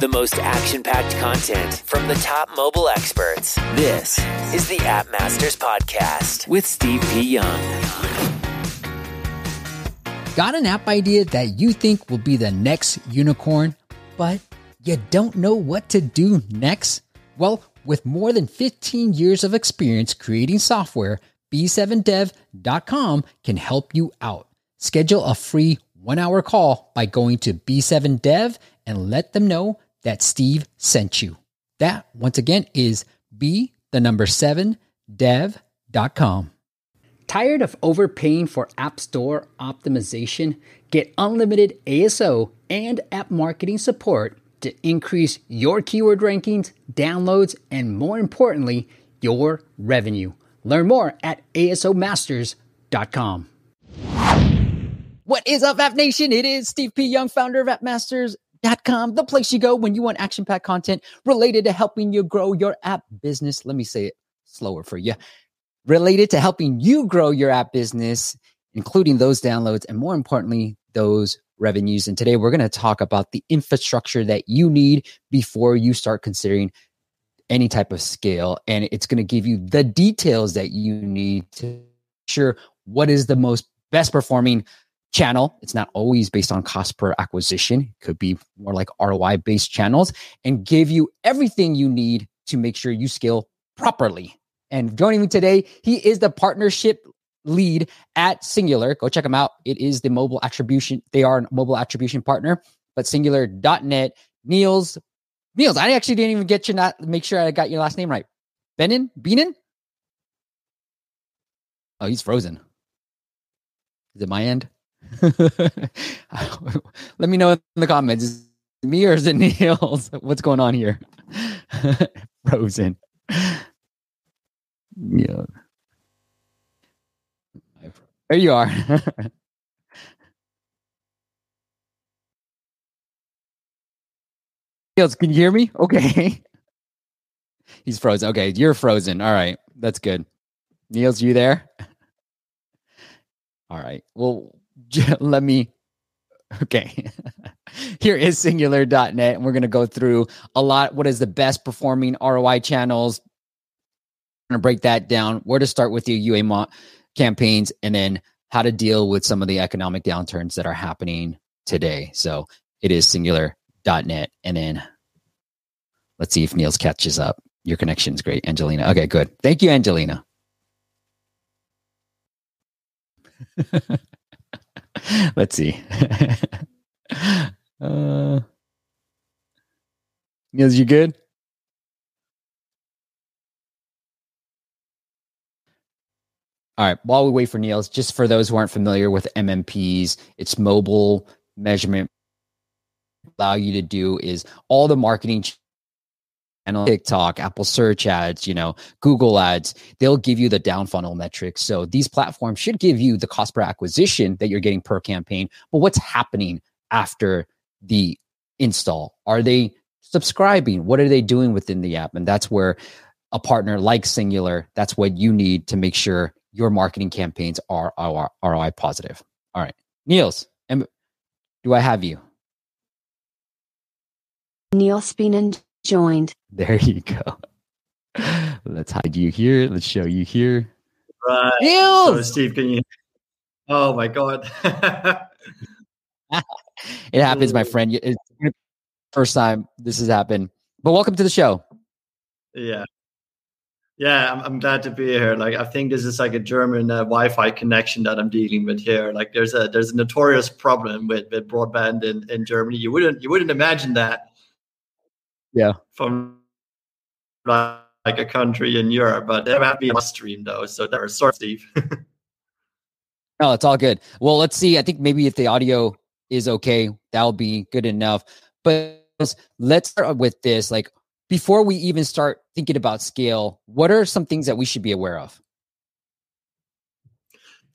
The most action packed content from the top mobile experts. This is the App Masters Podcast with Steve P. Young. Got an app idea that you think will be the next unicorn, but you don't know what to do next? Well, with more than 15 years of experience creating software, B7dev.com can help you out. Schedule a free one hour call by going to B7dev and let them know that Steve sent you. That, once again, is B, the number seven, dev.com. Tired of overpaying for App Store optimization? Get unlimited ASO and app marketing support to increase your keyword rankings, downloads, and more importantly, your revenue. Learn more at asomasters.com. What is up, App Nation? It is Steve P. Young, founder of appmasters.com, the place you go when you want action packed content related to helping you grow your app business. Let me say it slower for you. Related to helping you grow your app business, including those downloads and more importantly, those revenues. And today we're going to talk about the infrastructure that you need before you start considering any type of scale. And it's going to give you the details that you need to sure what is the most best performing channel. It's not always based on cost per acquisition. It could be more like ROI based channels and give you everything you need to make sure you scale properly. And joining me today, he is the partnership lead at Singular. Go check them out. It is the mobile attribution. They are a mobile attribution partner, but singular.net. Niels, Niels, I actually didn't even get you not make sure I got your last name right. Benin? Benin? Oh, he's frozen. Is it my end? Let me know in the comments. Is me or is it Niels? What's going on here? frozen. Yeah. There you are. Niels, can you hear me? Okay. He's frozen. Okay, you're frozen. All right. That's good. Niels, you there? All right. Well, let me. Okay. Here is singular.net, and we're going to go through a lot. What is the best performing ROI channels? I'm going to break that down. Where to start with your UA mo- campaigns, and then how to deal with some of the economic downturns that are happening today. So it is singular.net. And then let's see if Niels catches up. Your connection is great, Angelina. Okay, good. Thank you, Angelina. let's see. uh, Niels, you good? All right. While we wait for Niels, just for those who aren't familiar with MMPs, it's mobile measurement. Allow you to do is all the marketing channel, TikTok, Apple search ads, you know, Google ads, they'll give you the down funnel metrics. So these platforms should give you the cost per acquisition that you're getting per campaign. But what's happening after the install? Are they subscribing? What are they doing within the app? And that's where a partner like Singular, that's what you need to make sure your marketing campaigns are ROI positive. All right. Niels, do I have you? Niels Speenan joined. There you go. Let's hide you here. Let's show you here. Right. Niels! So, Steve, can you? Oh my God. it happens, my friend. It's first time this has happened. But welcome to the show. Yeah. Yeah, I'm, I'm glad to be here. Like, I think this is like a German uh, Wi-Fi connection that I'm dealing with here. Like, there's a there's a notorious problem with, with broadband in, in Germany. You wouldn't you wouldn't imagine that. Yeah. From like a country in Europe, but there might be a stream though. So there's sorry, Steve. no, it's all good. Well, let's see. I think maybe if the audio is okay, that'll be good enough. But let's start with this. Like, before we even start thinking about scale, what are some things that we should be aware of?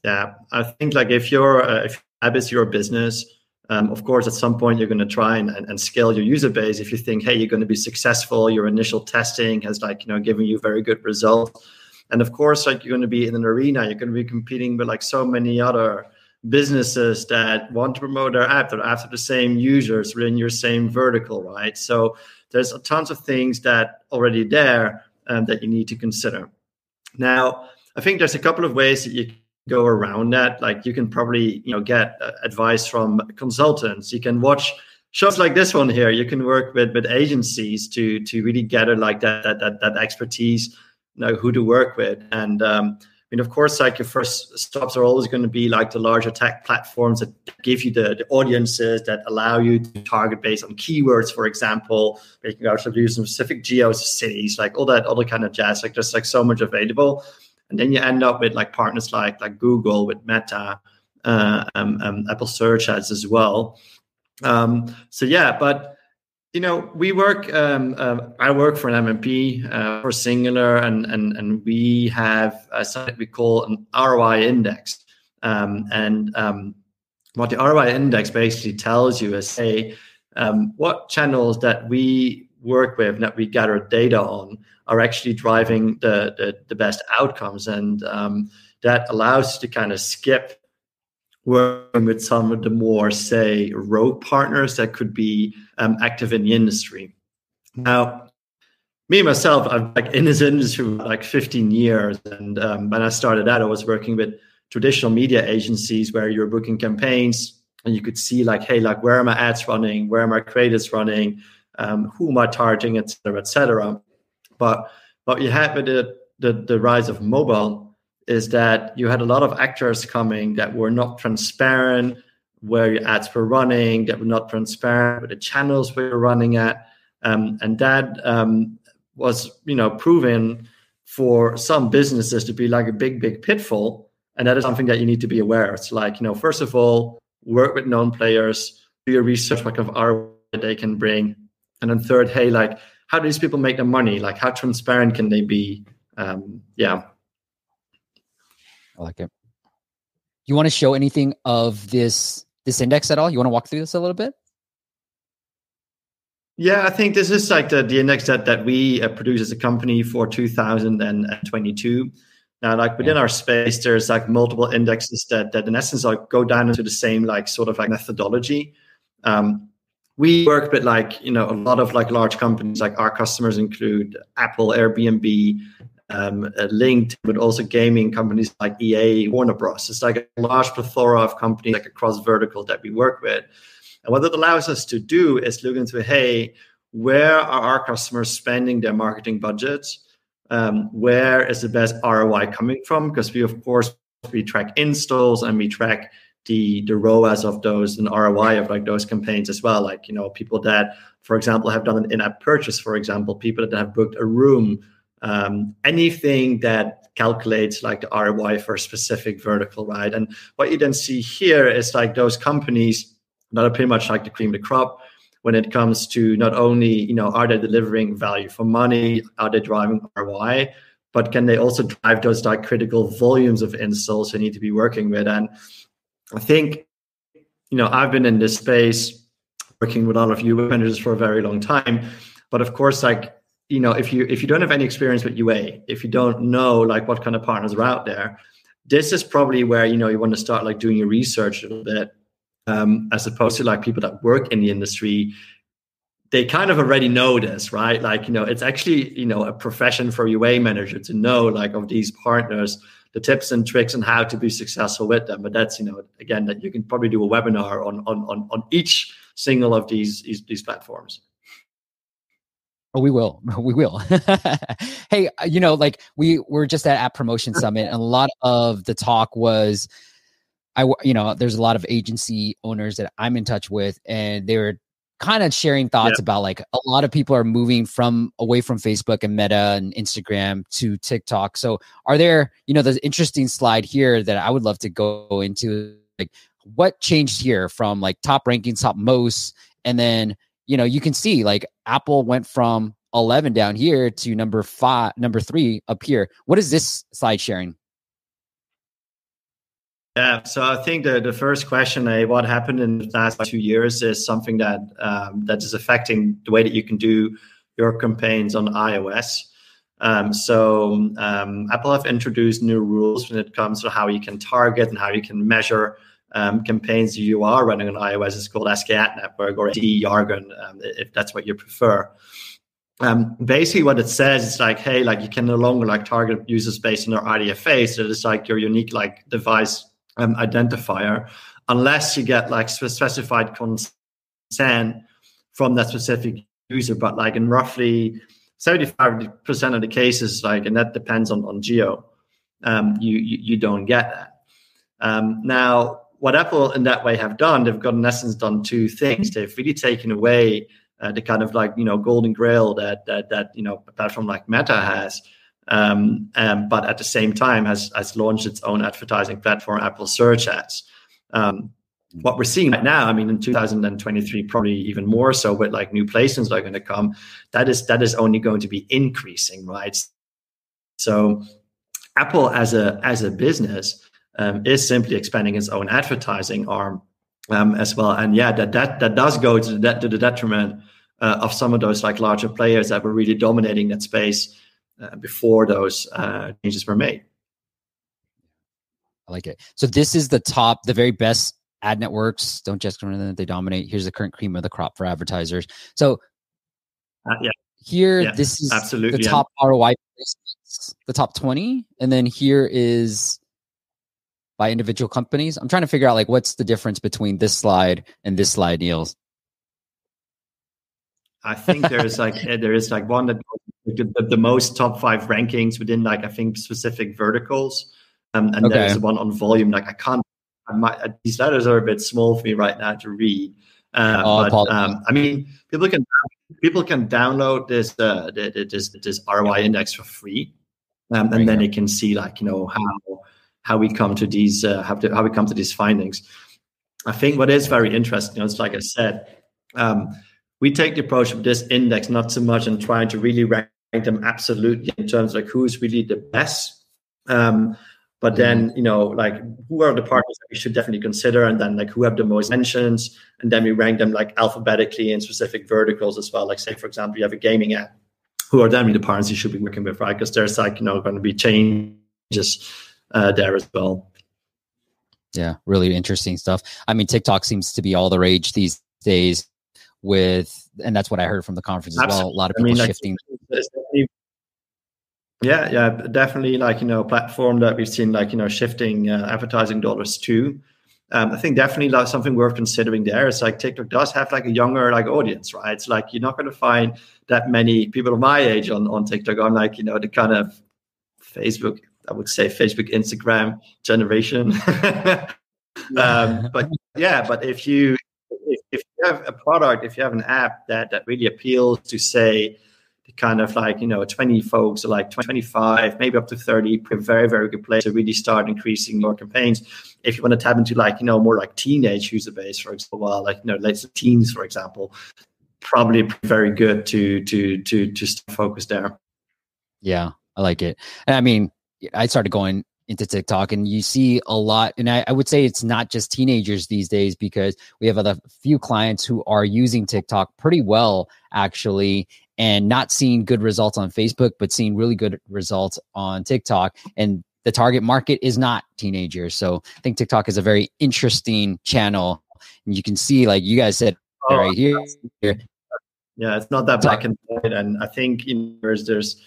Yeah, I think like if your uh, if app is your business, um, of course, at some point you're going to try and, and, scale your user base. If you think, hey, you're going to be successful, your initial testing has like you know given you very good results, and of course, like you're going to be in an arena, you're going to be competing with like so many other businesses that want to promote their app that are after the same users within your same vertical, right? So there's tons of things that already there um, that you need to consider. Now, I think there's a couple of ways that you go around that. Like you can probably you know get uh, advice from consultants. You can watch shows like this one here. You can work with with agencies to to really gather like that that that, that expertise, you know who to work with. And um, I mean, of course, like your first stops are always going to be like the larger tech platforms that give you the, the audiences that allow you to target based on keywords, for example. Can also do some specific geos, cities, like all that other kind of jazz. Like there's like so much available and then you end up with like partners like like Google with Meta, uh, um, um, Apple Search ads as well. Um, so yeah, but you know we work. Um, uh, I work for an MMP uh, for Singular, and and and we have something we call an ROI index. Um, and um, what the ROI index basically tells you is, hey, what channels that we work with that we gather data on are actually driving the the, the best outcomes, and um, that allows to kind of skip working with some of the more say rogue partners that could be um, active in the industry. Now, me myself, I'm like in this industry like 15 years, and um, when I started out, I was working with traditional media agencies where you're booking campaigns and you could see like, hey, like where are my ads running, where are my creatives running, um, who am I targeting, et cetera, et cetera. But what you had with the, the, the rise of mobile is that you had a lot of actors coming that were not transparent where your ads were running, that were not transparent with the channels we were running at. Um, and that um, was, you know, proven for some businesses to be like a big, big pitfall. And that is something that you need to be aware. of. It's like, you know, first of all, work with known players, do your research, what kind of ROI they can bring. And then third, hey, like how do these people make their money? Like how transparent can they be? Um, yeah. I like it. You want to show anything of this this index at all? You want to walk through this a little bit? Yeah, I think this is like the, the index that, that we uh, produce as a company for 2022. Now, like within yeah. our space, there's like multiple indexes that, that in essence like go down into the same like sort of like methodology. Um, we work with like you know a lot of like large companies like our customers include apple airbnb um, uh, linked but also gaming companies like ea warner bros. It's like a large plethora of companies like across vertical that we work with. And what it allows us to do is look into hey where are our customers spending their marketing budgets? Um, where is the best roi coming from? Because we of course we track installs and we track the the ROAS of those and ROI of like those campaigns as well. Like you know, people that, for example, have done an in-app purchase, for example, people that have booked a room, um, anything that calculates like the ROI for a specific vertical, right? And what you then see here is like those companies that are pretty much like the cream of the crop when it comes to not only you know are they delivering value for money, are they driving ROI, but can they also drive those like critical volumes of installs they need to be working with and I think, you know, I've been in this space working with all of UA managers for a very long time. But of course, like, you know, if you if you don't have any experience with UA, if you don't know like what kind of partners are out there, this is probably where you know you want to start like doing your research a little bit, um, as opposed to like people that work in the industry. They kind of already know this, right? Like, you know, it's actually, you know, a profession for UA manager to know like of these partners the tips and tricks and how to be successful with them. But that's you know again that you can probably do a webinar on on on, on each single of these these, these platforms. Oh, we will. We will. hey, uh, you know, like we were just at App Promotion Summit, and a lot of the talk was, I, you know, there's a lot of agency owners that I'm in touch with, and they were kind of sharing thoughts yeah. about like a lot of people are moving from away from Facebook and Meta and Instagram to TikTok. So are there, you know, the interesting slide here that I would love to go into like what changed here from like top rankings, top most, and then you know you can see like Apple went from 11 down here to number five, number three up here. What is this slide sharing? Yeah, so I think the, the first question, uh, what happened in the last two years, is something that um, that is affecting the way that you can do your campaigns on iOS. Um, so um, Apple have introduced new rules when it comes to how you can target and how you can measure um, campaigns you are running on iOS It's called SK Ad Network or D jargon, um, if that's what you prefer. Um, basically, what it says is like, hey, like you can no longer like target users based on their IDFA, so it's like your unique like device um, identifier, unless you get like specified consent from that specific user. But like in roughly 75% of the cases, like, and that depends on, on geo, um, you, you, you don't get that. Um, now, what Apple in that way have done, they've got in essence done two things. They've really taken away uh, the kind of like you know golden grail that that that you know a platform like Meta has, um, um, but at the same time has has launched its own advertising platform, Apple Search Ads. Um, what we're seeing right now, I mean, in 2023, probably even more so with like new placements that are going to come, that is that is only going to be increasing, right? So Apple as a as a business um, is simply expanding its own advertising arm um, as well, and yeah, that that that does go to the, to the detriment uh, of some of those like larger players that were really dominating that space uh, before those uh, changes were made. I like it. So this is the top, the very best ad networks don't just that they dominate. Here's the current cream of the crop for advertisers. So uh, yeah. Here, yeah, this is absolutely the top yeah. ROI, the top 20. And then here is by individual companies. I'm trying to figure out like what's the difference between this slide and this slide, Niels. I think there's like eh, there is like one that the, the, most top five rankings within like I think specific verticals, um, and okay. there's one on volume. Like I can't, I might, uh, these letters are a bit small for me right now to read. Uh, oh, but um, I mean, people can people can download this uh, this this ROI index for free, um, and then they can see like you know how how we come to these uh, how, to, how we come to these findings. I think what is very interesting is like I said. Um, we take the approach of this index not so much in trying to really rank them absolutely in terms of like who's really the best. Um, but then, mm-hmm. you know, like who are the partners that we should definitely consider, and then like who have the most mentions, and then we rank them like alphabetically in specific verticals as well. Like, say, for example, you have a gaming app. Who are then the partners you should be working with, right? Because there's like you know going to be changes uh, there as well. Yeah, really interesting stuff. I mean, TikTok seems to be all the rage these days with, and that's what I heard from the conference as Absolutely. well. A lot of people I mean, shifting. Yeah, yeah, definitely. Like you know, platform that we've seen, like you know, shifting uh, advertising dollars to. Um, I think definitely like something worth considering there is like TikTok does have like a younger like audience, right? It's like you're not going to find that many people of my age on on TikTok. I'm like you know the kind of Facebook, I would say Facebook, Instagram generation. um, but yeah, but if you have a product, if you have an app that that really appeals to say the kind of like you know 20 folks or like 25 maybe up to 30 a very very good place to really start increasing your campaigns. If you want to tap into like you know more like teenage user base for example like you know late teens for example probably very good to to to to focus there. Yeah i like it. And i mean i started going into TikTok and you see a lot. And I, I, would say it's not just teenagers these days because we have a few clients who are using TikTok pretty well, actually, and not seeing good results on Facebook, but seeing really good results on TikTok. And the target market is not teenagers. So I think TikTok is a very interesting channel. And you can see, like you guys said oh, right here. Yeah, it's not that black and white. And I think you know, there's, there's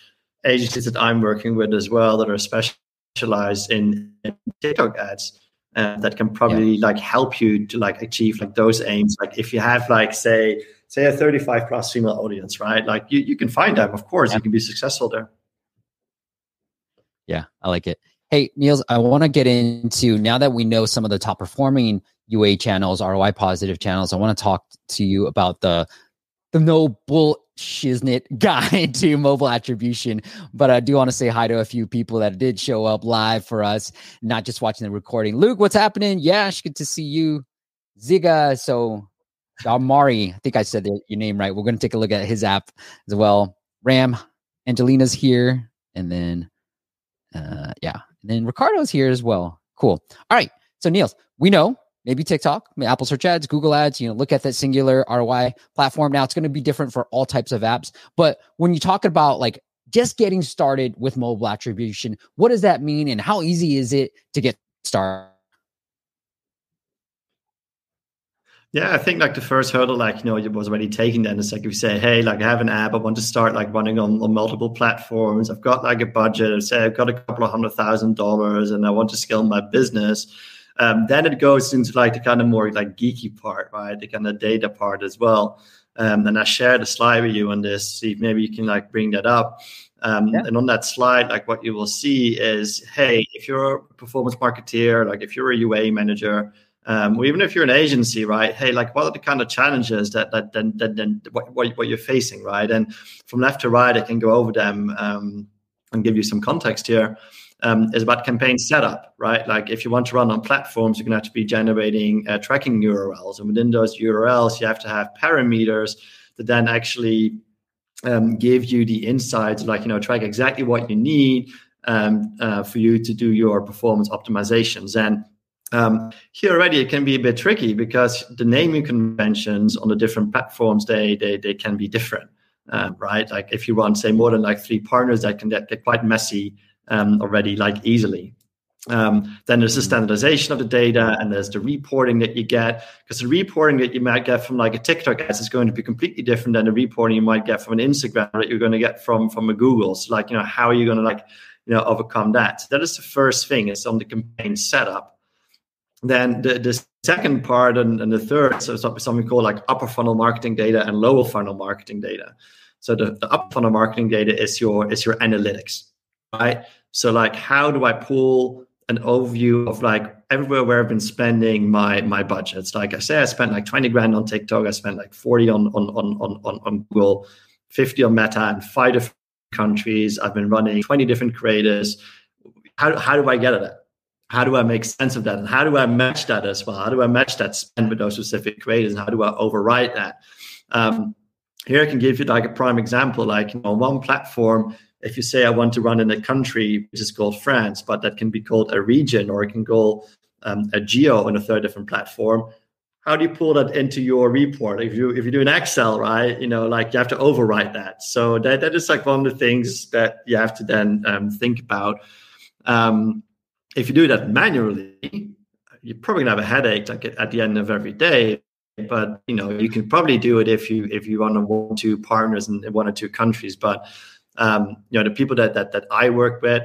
agencies that I'm working with as well that are special specialize in, in TikTok ads uh, that can probably yeah. like help you to like achieve like those aims. Like if you have like say say a 35 plus female audience, right? Like you, you can find them, of course, yeah. you can be successful there. Yeah, I like it. Hey, Niels, I want to get into now that we know some of the top performing UA channels, ROI positive channels. I want to talk to you about the the no bull shiznit guide to mobile attribution. But I do want to say hi to a few people that did show up live for us, not just watching the recording. Luke, what's happening? Yash, good to see you. Ziga, so Mari, I think I said your name right. We're going to take a look at his app as well. Ram, Angelina's here, and then uh yeah, and then Ricardo's here as well. Cool. All right. So Niels, we know maybe TikTok, Apple search ads, Google ads, you know, look at that singular ROI platform. Now it's going to be different for all types of apps. But when you talk about like just getting started with mobile attribution, what does that mean and how easy is it to get started? Yeah, I think like the first hurdle, like you know, it was already taken. Then it's like if you say, "Hey, like I have an app, I want to start like running on, on multiple platforms. I've got like a budget. Say I've got a couple of hundred thousand dollars, and I want to scale my business." Um, then it goes into like the kind of more like geeky part, right? The kind of data part as well. Um, and I shared a slide with you on this. See if maybe you can like bring that up. Um, yeah. And on that slide, like what you will see is, hey, if you're a performance marketeer, like if you're a UA manager, um, or even if you're an agency, right? Hey, like what are the kind of challenges that that then then, then what, what, what you're facing, right? And from left to right, I can go over them um, and give you some context here. Um, is about campaign setup, right? Like if you want to run on platforms, you're going to have to be generating uh, tracking URLs, and within those URLs, you have to have parameters that then actually um, give you the insights, like you know, track exactly what you need um, uh, for you to do your performance optimizations. And um, here already it can be a bit tricky because the naming conventions on the different platforms they they, they can be different uh, right like if you run say more than like three partners that can get, get quite messy um, already like easily um, then there's the mm-hmm. standardization of the data and there's the reporting that you get because the reporting that you might get from like a tiktok ads is going to be completely different than the reporting you might get from an instagram that you're going to get from from a google so like you know how are you going to like you know overcome that so that is the first thing it's on the campaign setup then the, the second part and, and the third, so something called like upper funnel marketing data and lower funnel marketing data. So the, the upper funnel marketing data is your is your analytics, right? So like how do I pull an overview of like everywhere where I've been spending my my budgets. Like I say, I spent like 20 grand on TikTok, I spent like 40 on on on on, on on Google, 50 on Meta and five different countries. I've been running 20 different creators. How, how do I get at it? how do I make sense of that? And how do I match that as well? How do I match that spend with those specific creators? And how do I overwrite that? Um, here I can give you like a prime example. Like you know, on one platform, if you say I want to run in a country which is called France, but that can be called a region or it can go um, a geo on a third different platform. How do you pull that into your report? If you if you do an Excel, right, you know, like you have to overwrite that. So that that is like one of the things that you have to then um, think about. Um, if you do that manually, you're probably gonna have a headache like at the end of every day. But you know, you can probably do it if you if you run one or two partners in one or two countries. But um, you know, the people that that that I work with,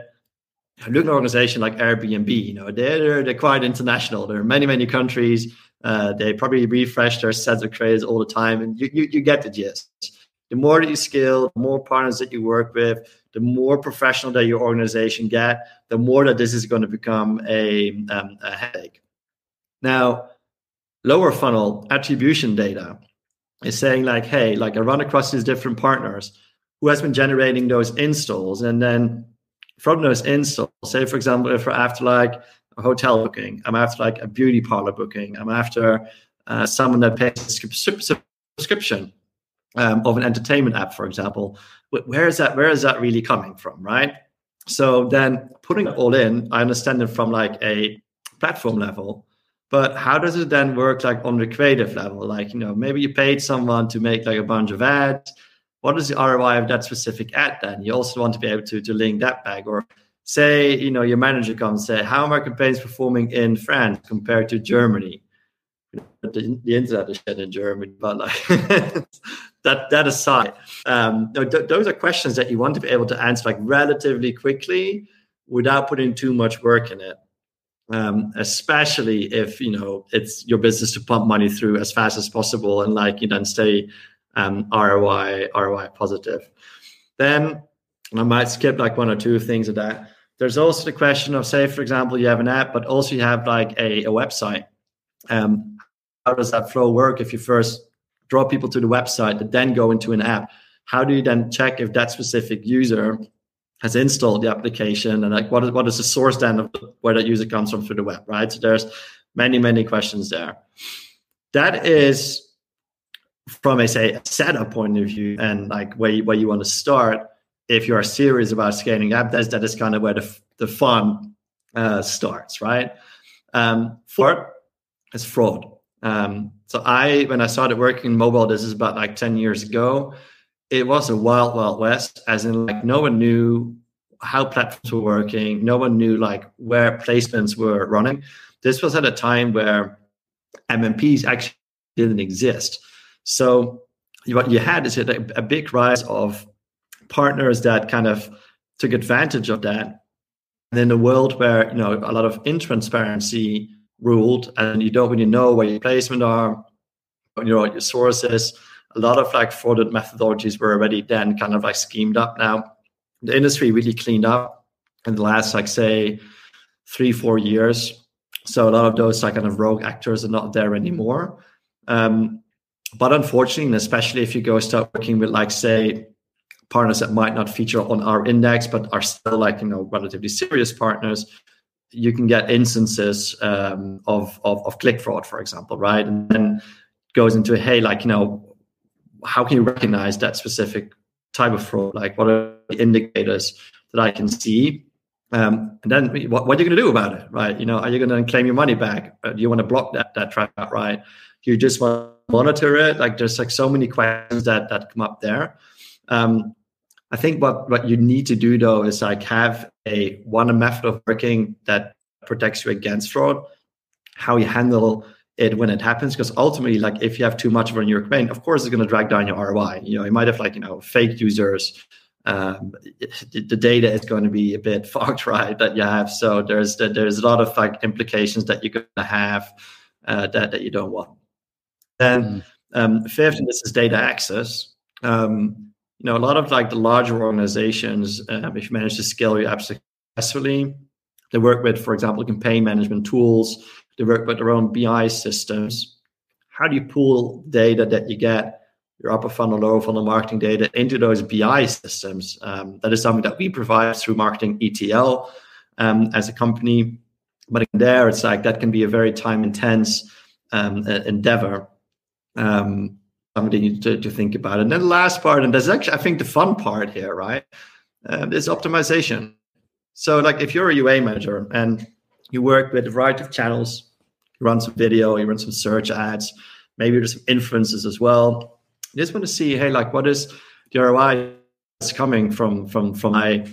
look at an organization like Airbnb. You know, they're they're quite international. There are many many countries. Uh, they probably refresh their sets of creators all the time, and you, you you get the gist. The more that you scale, the more partners that you work with, the more professional that your organization get, the more that this is going to become a, um, a headache. Now, lower funnel attribution data is saying like, hey, like I run across these different partners who has been generating those installs, and then from those installs, say for example, if we're after like a hotel booking, I'm after like a beauty parlor booking, I'm after uh, someone that pays a subscription um, of an entertainment app, for example, where is that? Where is that really coming from, right? So then putting it all in, I understand it from like a platform level, but how does it then work like on the creative level? Like, you know, maybe you paid someone to make like a bunch of ads. What is the ROI of that specific ad then? You also want to be able to, to link that back. Or say, you know, your manager comes and say, how are my campaigns performing in France compared to Germany? The, the internet is shit in Germany, but like that that aside, um, th- those are questions that you want to be able to answer like relatively quickly without putting too much work in it. Um, especially if you know it's your business to pump money through as fast as possible and like you then stay um, ROI ROI positive. Then I might skip like one or two things of that. There's also the question of say, for example, you have an app, but also you have like a, a website. Um, how does that flow work if you first draw people to the website that then go into an app how do you then check if that specific user has installed the application and like what is what is the source then of where that user comes from through the web right so there's many many questions there that is from a say a setup point of view and like where you, where you want to start if you're serious about scaling up that's that is kind of where the, the fun uh, starts right um, is fraud um, so I, when I started working in mobile, this is about like 10 years ago, it was a wild, wild west, as in like no one knew how platforms were working. No one knew like where placements were running. This was at a time where MMPs actually didn't exist. So what you had is a, big rise of partners that kind of took advantage of that. And in a world where you know a lot of intransparency ruled, and you don't really know where your placement are, you know your sources. A lot of like fraudulent methodologies were already then kind of like schemed up. Now the industry really cleaned up in the last like say three four years. So a lot of those like kind of rogue actors are not there anymore. Um, but unfortunately, especially if you go start working with like say partners that might not feature on our index but are still like you know relatively serious partners you can get instances um, of, of, of click fraud for example right? And then goes into hey like you know how can you recognize that specific type of fraud? Like what are the indicators that i can see? Um, and then what, what are you going to do about it right? You know are you going to claim your money back? Uh, do you want to block that that traffic right? Do you just want monitor it like there's like so many questions that that come up there um, I think what what you need to do though is like have a one a method of working that protects you against fraud, how you handle it when it happens. Because ultimately, like if you have too much of it in your campaign, of course it's going to drag down your ROI. You know, you might have like you know fake users. Um, the data is going to be a bit fogged, right? That you have. So there's there's a lot of like implications that you're going to have uh, that that you don't want. Then mm. um, fifth, and this is data access. Um, you know, a lot of like the larger organizations, um, if you manage to scale your app successfully, they work with, for example, campaign management tools. They work with their own BI systems. How do you pull data that you get, your upper funnel, lower funnel marketing data, into those BI systems? Um, that is something that we provide through Marketing ETL um, as a company. But there, it's like that can be a very time intense um, endeavor. Um, something to, to think about. And then the last part, and that's actually, I think, the fun part here, right? Um, is optimization. So, like, if you're a UA manager and you work with a variety of channels, you run some video, you run some search ads, maybe there's some influences as well. You just want to see, hey, like, what is the ROI that's coming from from from my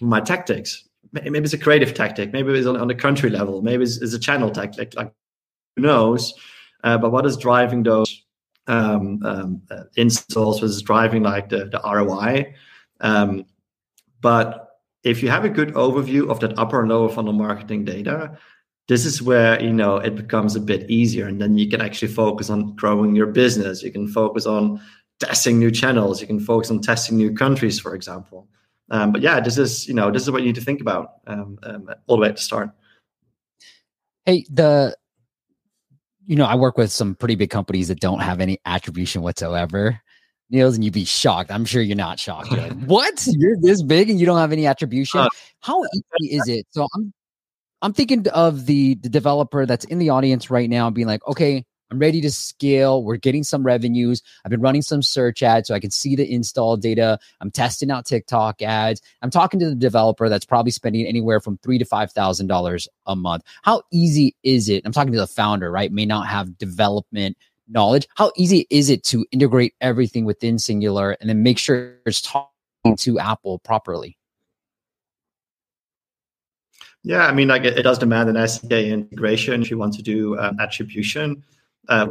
my tactics? Maybe it's a creative tactic, maybe it's on, on the country level, maybe it's, it's a channel tactic. Like, who knows? Uh, but what is driving those um, um, uh, installs was driving like the, the ROI. Um, but if you have a good overview of that upper and lower funnel marketing data, this is where you know it becomes a bit easier, and then you can actually focus on growing your business. You can focus on testing new channels. You can focus on testing new countries, for example. Um, but yeah, this is you know this is what you need to think about um, um, all the way at the start. Hey, the you know, I work with some pretty big companies that don't have any attribution whatsoever. Niels, and you'd be shocked. I'm sure you're not shocked. You're like, what? You're this big and you don't have any attribution? Uh, How easy is it? So I'm I'm thinking of the the developer that's in the audience right now being like, okay, I'm ready to scale. We're getting some revenues. I've been running some search ads so I can see the install data. I'm testing out TikTok ads. I'm talking to the developer that's probably spending anywhere from three to five thousand dollars a month. How easy is it? I'm talking to the founder, right? May not have development knowledge. How easy is it to integrate everything within Singular and then make sure it's talking to Apple properly? Yeah, I mean, like it, it does demand an SDK integration if you want to do um, attribution.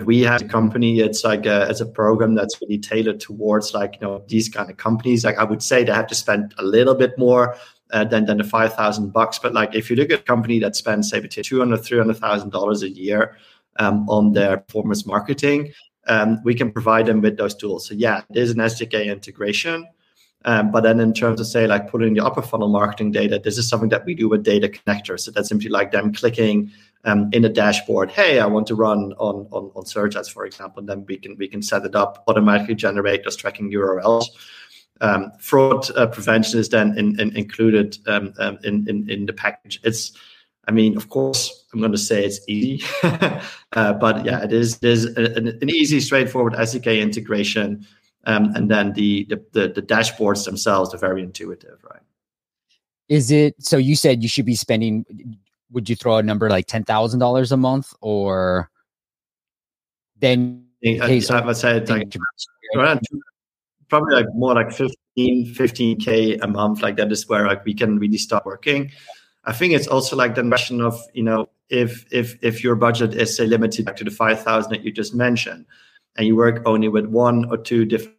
We have a company. It's like a, it's a program that's really tailored towards like you know these kind of companies. Like I would say, they have to spend a little bit more uh, than than the five thousand bucks. But like if you look at a company that spends say between two hundred, three hundred thousand dollars a year um, on their performance marketing, um, we can provide them with those tools. So yeah, there's an SDK integration. Um, but then in terms of say like putting the upper funnel marketing data, this is something that we do with data connectors. So that's simply like them clicking um, in a dashboard. Hey, I want to run on, on on search ads, for example. And then we can we can set it up automatically generate those tracking URLs. Um, fraud uh, prevention is then in, in included um, um, in, in in the package. It's I mean, of course, I'm going to say it's easy, uh, but yeah, it is. There's an, easy, straightforward SDK integration um, and then the, the, the the dashboards themselves are very intuitive, right? Is it so? You said you should be spending. Would you throw a number like ten thousand dollars a month, or then? I, so I would say like around probably like more like 15 15k a month like that is where like we can really start working i think it's also like the question of you know if if if your budget is say limited back to the five thousand that you just mentioned, and you work only with one or two different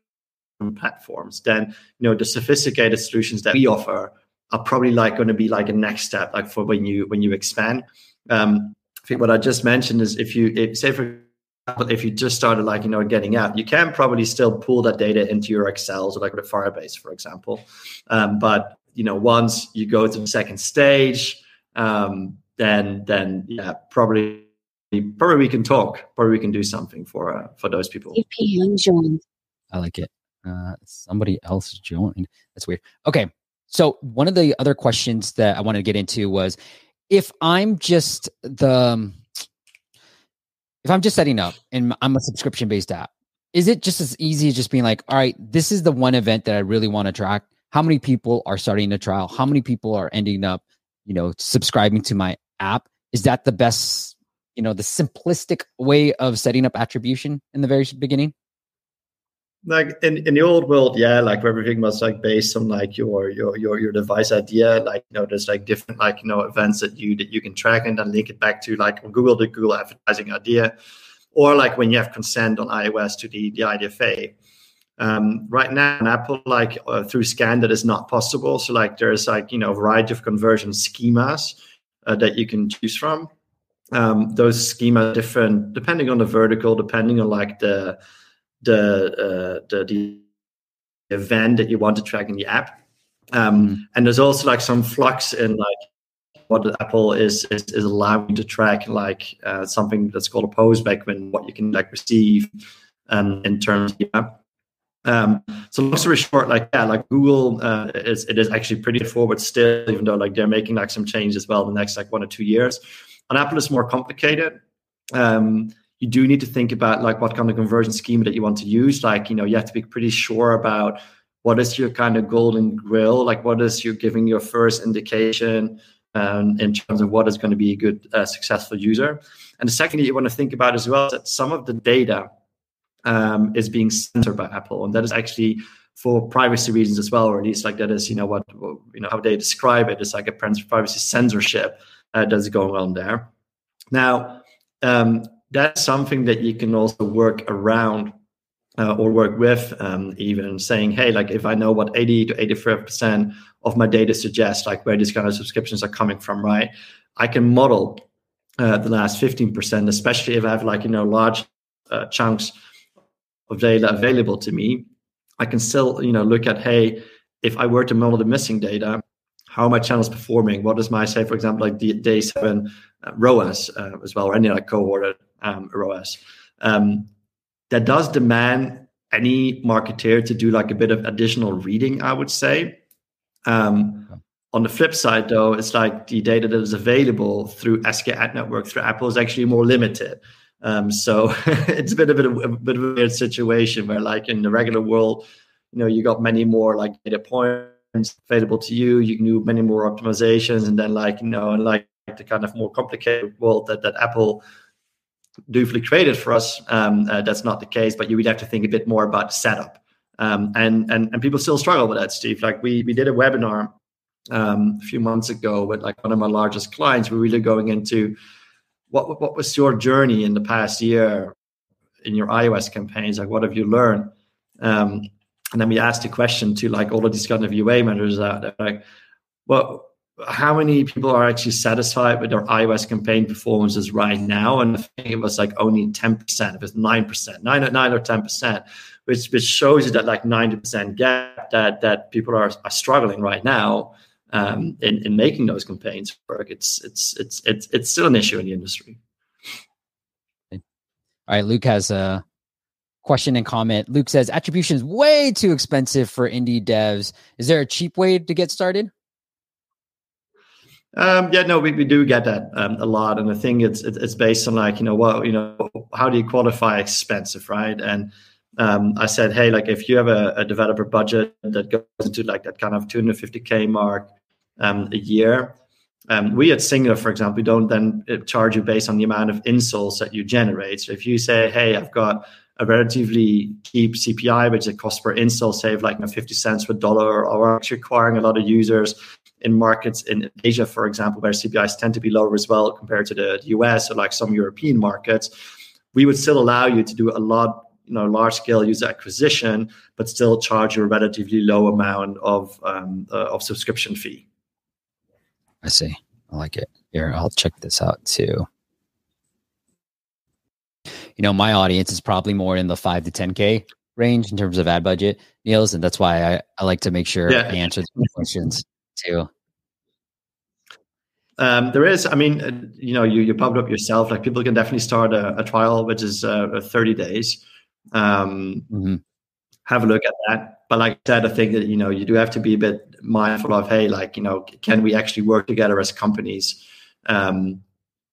platforms, then you know the sophisticated solutions that we offer are probably like going to be like a next step, like for when you when you expand. Um, I think what I just mentioned is if you if, say for example if you just started like you know getting out, you can probably still pull that data into your Excel, or like with a Firebase, for example. Um, but you know once you go to the second stage, um, then then yeah probably probably we can talk, probably we can do something for uh, for those people. I like it. Uh, somebody else joined. That's weird. Okay. So one of the other questions that I wanted to get into was if I'm just the um, if I'm just setting up and I'm a subscription based app, is it just as easy as just being like, all right, this is the one event that I really want to track? How many people are starting a trial? How many people are ending up, you know, subscribing to my app? Is that the best, you know, the simplistic way of setting up attribution in the very beginning? Like in, in the old world yeah like everything was like based on like your your your your device ID like you know there's like different like you know events that you that you can track and then link it back to like google the google advertising ID or like when you have consent on ios to the the idfa um, right now on apple like uh, through SKAN that is not possible. So like there's like you know a variety of conversion schemas uh, that you can choose from. Um, those schema different depending on the vertical depending on like the the uh, the, the event that you want to track in the app. Um, mm. And there's also like some flux in like what Apple is is, is allowing to track like uh, something that's called a postback when what you can like receive um, in terms of yeah. Um, so long story short, like yeah, like Google uh, is it is actually pretty forward still, even though like they're making like some changes as well in the next like one or two years. On Apple, is more complicated. Um, you do need to think about like what kind of conversion schema that you want to use. Like, you know, you have to be pretty sure about what is your kind of golden grill, like what is you giving your first indication um, in terms of what is going to be a good, uh, successful user. And the second you want to think about as well is that some of the data um, is being censored by Apple, and that is actually for privacy reasons as well, or at least like that is, you know, what you know how they describe it. it is like a privacy censorship uh, that's going on there. Now, um, that's something that you can also work around uh, or work with, um, even saying, hey, like if I know what 80 to 85% of my data suggests, like where these kind of subscriptions are coming from, right? I can model uh, the last 15%, especially if I have like, you know, large uh, chunks of data available to me. I can still, you know, look at, hey, if I were to model the missing data, how are my channels performing? What is my, say, for example, like the day seven uh, ROAS uh, as well, or any like cohorted um, ROAS. Um, that does demand any marketeer to do like a bit of additional reading, I would say. Um, on the flip side, though, it's like the data that is available through SK Ad Network through Apple is actually more limited. Um, so it's a bit of a, a, bit of a weird situation where, like in the regular world, you know, you got many more like data points available to you. You can do many more optimizations, and then like you know, and like the kind of more complicated world that that Apple dutifully created for us, um, uh, that's not the case. But you would have to think a bit more about setup. Um, and and and people still struggle with that, Steve. Like we we did a webinar um, a few months ago with like one of my largest clients. We're really going into what what was your journey in the past year in your iOS campaigns? Like what have you learned? Um, and then we asked the question to like all of these kind of UA managers out there, like, well, how many people are actually satisfied with their iOS campaign performances right now? And I think it was like only 10%, it was 9%, 9, 9 or 10%, which, which shows you that like 90% gap that, that people are, are struggling right now um, in, in making those campaigns work. It's, it's, it's, it's, it's still an issue in the industry. All right. Luke has a question and comment. Luke says attribution is way too expensive for indie devs. Is there a cheap way to get started? Um, yeah, no, we, we do get that um, a lot, and I think it's it's based on like you know what you know how do you qualify expensive, right? And um, I said, hey, like if you have a, a, developer budget that goes into like that kind of 250k mark um, a year, um, we at Singular, for example, don't then uh, charge you based on the amount of installs that you generate. So if you say, hey, I've got a relatively cheap CPI, which is a cost per install, save like you know, 50 cents per dollar, or actually acquiring a lot of users in markets in Asia, for example, where CPIs tend to be lower as well compared to the, US or like some European markets, we would still allow you to do a lot, you know, large scale user acquisition, but still charge you a relatively low amount of um, uh, of subscription fee. I see. I like it. Here, I'll check this out too. You know, my audience is probably more in the five to 10K range in terms of ad budget, Niels. And that's why I, I like to make sure yeah. I answer the questions too. Um, there is, I mean, uh, you know, you, you popped up yourself. Like people can definitely start a, a trial, which is uh, 30 days. Um, mm-hmm. Have a look at that. But like I said, I think that, you know, you do have to be a bit mindful of, hey, like, you know, can we actually work together as companies? Um,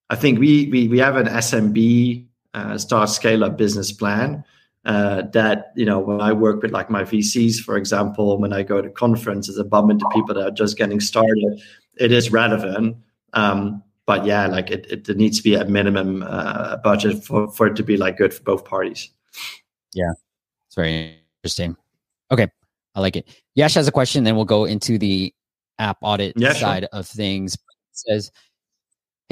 I think we, we, we have an SMB uh, start scale up business plan uh, that you know when I work with like my VCs, for example, when I go to conferences, I bump into people that are just getting started. It is relevant, um, but yeah, like it, it, needs to be a minimum uh, budget for, for it to be like good for both parties. Yeah, it's very interesting. Okay, I like it. Yash has a question, then we'll go into the app audit yeah, side sure. of things. It says,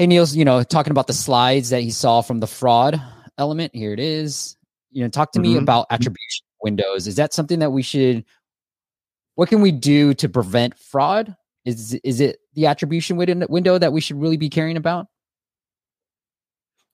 "Hey Niels, you know, talking about the slides that he saw from the fraud element. Here it is. You know talk to mm-hmm. me about attribution windows. Is that something that we should what can we do to prevent fraud? Is is it the attribution window that we should really be caring about?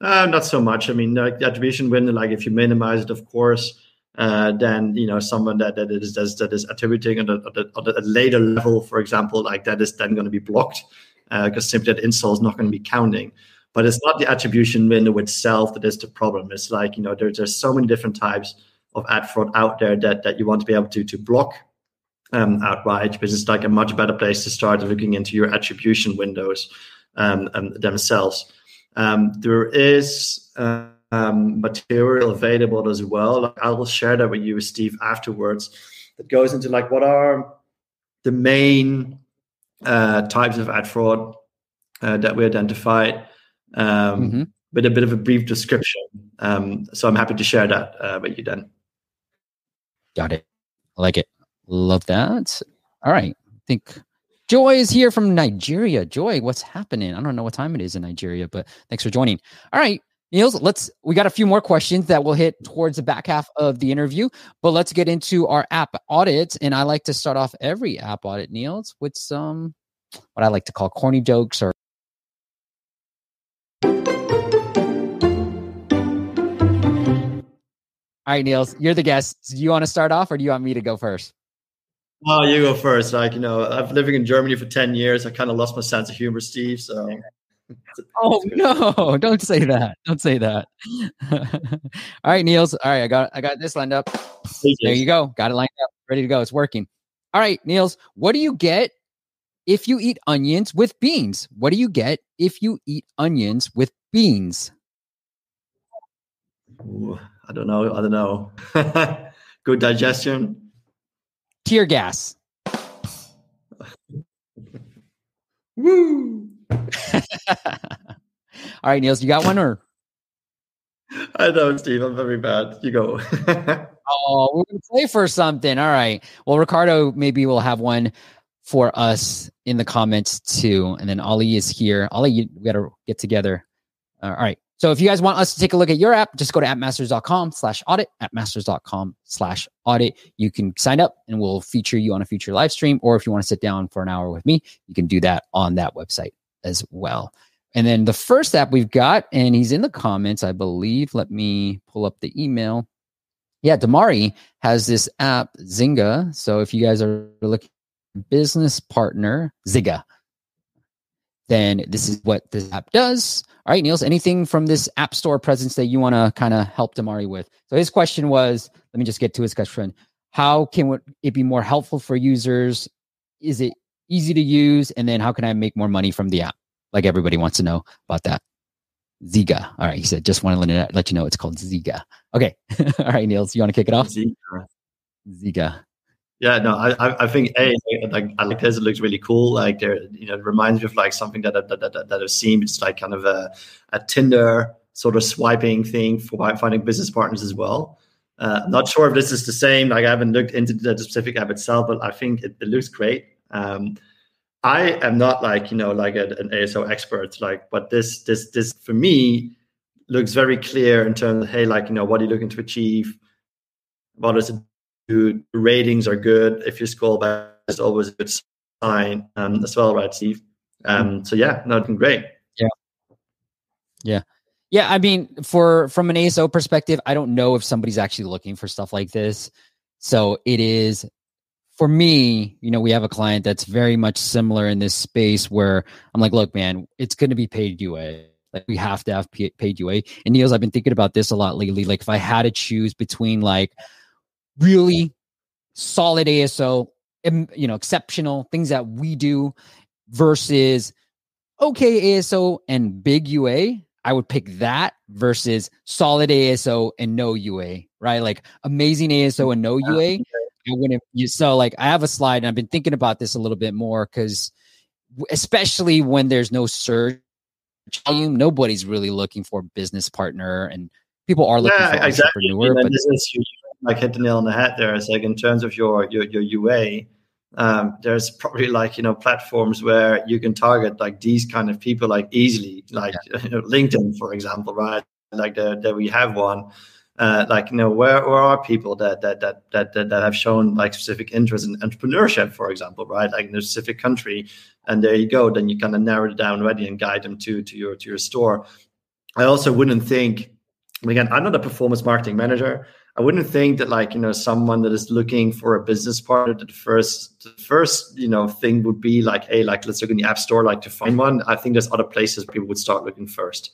Uh, not so much. I mean the attribution window like if you minimize it of course uh, then you know someone that that is that is, attributing on a, on, a, on a later level for example like that is then going to be blocked because uh, simply that install is not going to be counting but it's not the attribution window itself that is the problem. It's like, you know, there, there's so many different types of ad fraud out there that, that you want to be able to, to block um, outright because it's like a much better place to start looking into your attribution windows um, um, themselves. Um, there is uh, material available as well. I will share that with you, Steve, afterwards. That goes into like what are the main types of ad fraud uh, that we identified um, mm-hmm. with a bit of a brief description. Um, so I'm happy to share that uh, with you then. Got it. I like it. Love that. All right. I think Joy is here from Nigeria. Joy, what's happening? I don't know what time it is in Nigeria, but thanks for joining. All right. Niels, let's we got a few more questions that we'll hit towards the back half of the interview, but let's get into our app audit. And I like to start off every app audit, Niels, with some what I like to call corny jokes or All right, Niels, you're the guest. Do you want to start off or do you want me to go first? Oh, you go first. Like, you know, I've living in Germany for 10 years. I kind of lost my sense of humor, Steve. So Oh no, don't say that. Don't say that. All right, Niels. All right, I got I got this lined up. There you go. Got it lined up. Ready to go. It's working. All right, Niels, what do you get if you eat onions with beans? What do you get if you eat onions with beans? Ooh. I don't know. I don't know. Good digestion. Tear gas. Woo! All right, Niels, you got one or? I know, Steve. I'm very bad. You go. oh, we're gonna play for something. All right. Well, Ricardo maybe we'll have one for us in the comments too. And then Ali is here. Ali, you, we gotta get together. Uh, all right. So if you guys want us to take a look at your app, just go to appmasters.com slash audit, appmasters.com slash audit. You can sign up and we'll feature you on a future live stream. Or if you want to sit down for an hour with me, you can do that on that website as well. And then the first app we've got, and he's in the comments, I believe. Let me pull up the email. Yeah, Damari has this app, Zynga. So if you guys are looking business partner, Zynga, then this is what this app does. All right, Niels, anything from this App Store presence that you want to kind of help Damari with? So his question was, let me just get to his question. How can it be more helpful for users? Is it easy to use? And then how can I make more money from the app? Like everybody wants to know about that. Ziga. All right. He said, just want to let you know it's called Ziga. Okay. All right, Niels, you want to kick it off? Ziga. Ziga. Yeah, no, I I think a like I like this. It looks really cool. Like there, you know, it reminds me of like something that that that, that, that I've seen. It's like kind of a a Tinder sort of swiping thing for finding business partners as well. Uh, I'm not sure if this is the same. Like I haven't looked into the specific app itself, but I think it, it looks great. Um, I am not like you know like a, an ASO expert, like, but this this this for me looks very clear in terms of hey, like you know what are you looking to achieve? What does it do? Ratings are good. If you scroll back, it's always a good sign um, as well, right, Steve? Um, so yeah, no, great. Yeah, yeah. Yeah, I mean, for from an ASO perspective, I don't know if somebody's actually looking for stuff like this. So it is for me, you know, we have a client that's very much similar in this space where I'm like, look, man, it's going to be paid UA. Like we have to have paid UA. And Niels, I've been thinking about this a lot lately. Like if I had to choose between like really solid ASO, you know, exceptional things that we do versus okay ASO and big UA, I would pick that versus solid ASO and no UA, right? Like amazing ASO and no UA. I wouldn't. So like I have a slide and I've been thinking about this a little bit more because especially when there's no search volume, nobody's really looking for business partner and people are looking yeah, for exactly. entrepreneur. But this is you like hit the nail on the head there. It's like in terms of your your your UA, um, there's probably like you know platforms where you can target like these kind of people like easily like yeah. you know, linkedin for example right like that we have one uh, like you know where, where are people that that, that that that that have shown like specific interest in entrepreneurship for example right like in a specific country and there you go then you kind of narrow it down already and guide them to to your to your store i also wouldn't think again i'm not a performance marketing manager I wouldn't think that like you know someone that is looking for a business partner the first the first you know thing would be like hey like let's look in the app store like to find one. I think there's other places people would start looking first.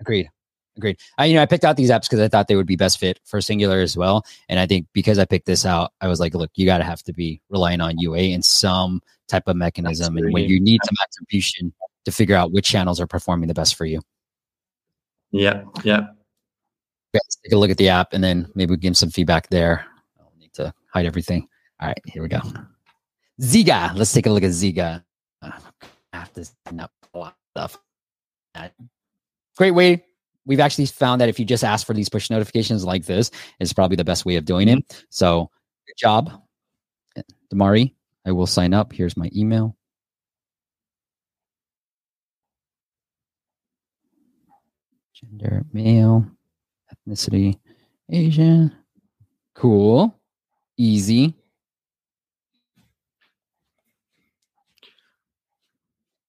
Agreed. Agreed. I you know I picked out these apps because I thought they would be best fit for Singular as well, and I think because I picked this out, I was like, look, you got to have to be relying on UA in some type of mechanism, Absolutely. and when you need some attribution to figure out which channels are performing the best for you. Yeah. Yeah let's take a look at the app and then maybe we give some feedback there. I don't need to hide everything. All right, here we go. Ziga. Let's take a look at Ziga. Ah, I have to sign up a lot of stuff. Great way. We've actually found that if you just ask for these push notifications like this, is probably the best way of doing it. So good job, Damari. I will sign up. Here's my email. Gender male ethnicity Asian. Cool. Easy.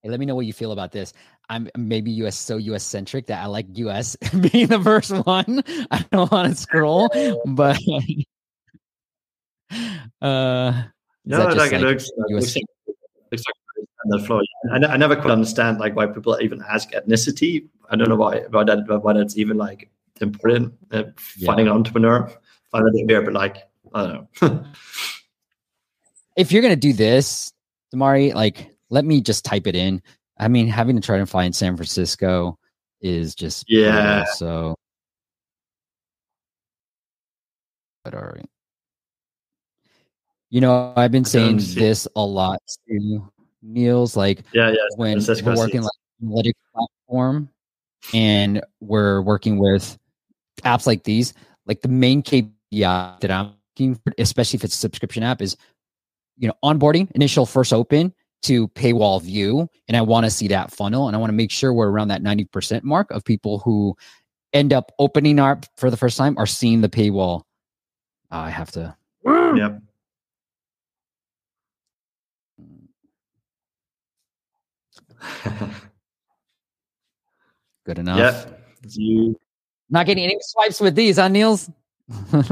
Hey, let me know what you feel about this. I'm maybe US so US centric that I like US being the first one. I don't want to scroll, but uh no, like, like, it looks, US- looks, looks like the flow. I, I never quite understand like why people even ask ethnicity. I don't know why why that why that's even like important. Uh, finding yeah. an entrepreneur, find a bit but like I don't know. if you're gonna do this, Damari, like let me just type it in. I mean, having to try to find San Francisco is just yeah. Brutal, so, but all right. You know, I've been saying this a lot to Niels. Like, yeah, yeah. When we're working like analytics platform, and we're working with apps like these, like the main KPI that I'm looking for, especially if it's a subscription app, is you know onboarding, initial first open to paywall view, and I want to see that funnel, and I want to make sure we're around that ninety percent mark of people who end up opening our for the first time are seeing the paywall. Uh, I have to. Yep. Good enough. Yep. You not getting any swipes with these, huh, Niels? no,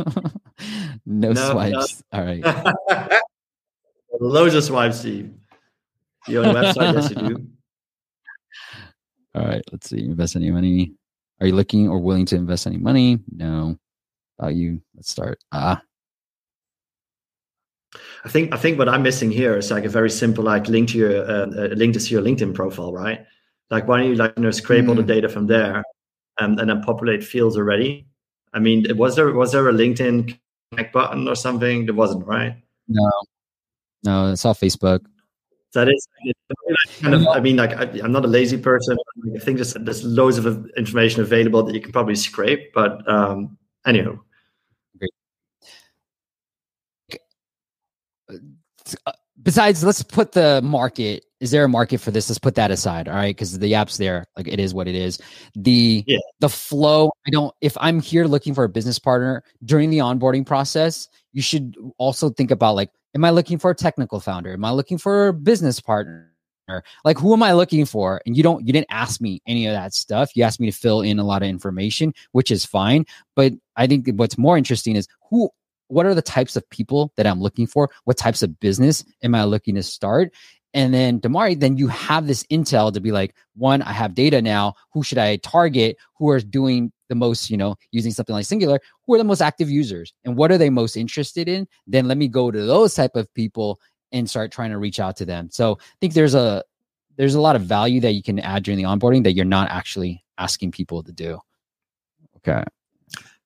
no, swipes. No. All right. Loads of swipes, Steve. You own a website? yes, you do. All right. Let's see. Invest any money? Are you looking or willing to invest any money? No. About you. Let's start. Ah. I think I think what I'm missing here is like a very simple like link to your uh, uh link to your LinkedIn profile, right? Like why don't you like you know scrape mm. all the hmm. data from there um, and then populate fields already. I mean, was there was there a LinkedIn connect button or something? There wasn't, right? No, no, it's all Facebook. That is, kind of, I mean, like I, am not a lazy person. I think there's, there's loads of information available that you can probably scrape. But um, anyhow besides, let's put the market. Is there a market for this? Let's put that aside. All right, because the app's there. Like it is what it is. The Yeah. the flow. I don't. If I'm here looking for a business partner during the onboarding process, you should also think about like, am I looking for a technical founder? Am I looking for a business partner? Like, who am I looking for? And you don't. You didn't ask me any of that stuff. You asked me to fill in a lot of information, which is fine. But I think what's more interesting is who what are the types of people that I'm looking for? What types of business am I looking to start? And then Damari, then you have this intel to be like, one, I have data now. Who should I target? Who are doing the most, you know, using something like Singular? Who are the most active users? And what are they most interested in? Then let me go to those type of people and start trying to reach out to them. So I think there's a there's a lot of value that you can add during the onboarding that you're not actually asking people to do. Okay.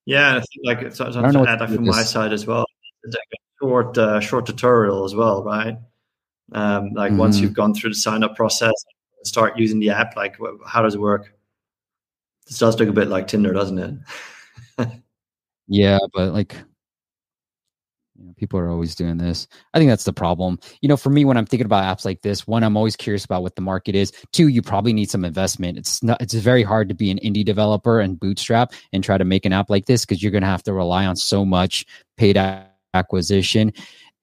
Yeah, I think like so, so I to add from my side as well. It's like a short, uh, short tutorial as well, right? Um, like once Mhm. you've gone through the sign up process, start using the app. Like, how does it work? This does look a bit like Tinder, doesn't it? Yeah, but like you know, people are always doing this. I think that's the problem. You know, for me, when I'm thinking about apps like this, one, I'm always curious about what the market is. Two, you probably need some investment. It's not. It's very hard to be an indie developer and bootstrap and try to make an app like this because you're going to have to rely on so much paid acquisition.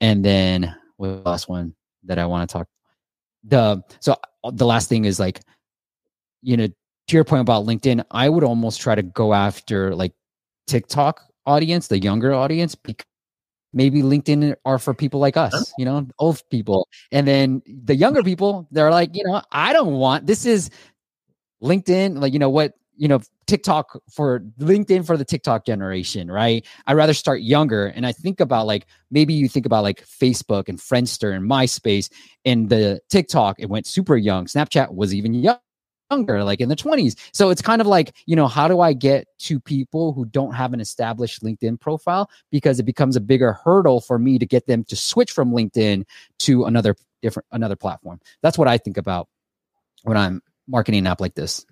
And then what the last one that I want to talk? The so uh, the last thing is like, you know, to your point about LinkedIn, I would almost try to go after like TikTok audience, the younger audience, because maybe LinkedIn are for people like us, you know, old people. And then the younger people, they're like, you know, I don't want this is LinkedIn, like, you know, what, you know, TikTok for LinkedIn for the TikTok generation, right? I'd rather start younger. And I think about like maybe you think about like Facebook and Friendster and MySpace and the TikTok, it went super young. Snapchat was even young younger, like in the 20s. So it's kind of like, you know, how do I get to people who don't have an established LinkedIn profile? Because it becomes a bigger hurdle for me to get them to switch from LinkedIn to another different another platform. That's what I think about when I'm marketing an app like this.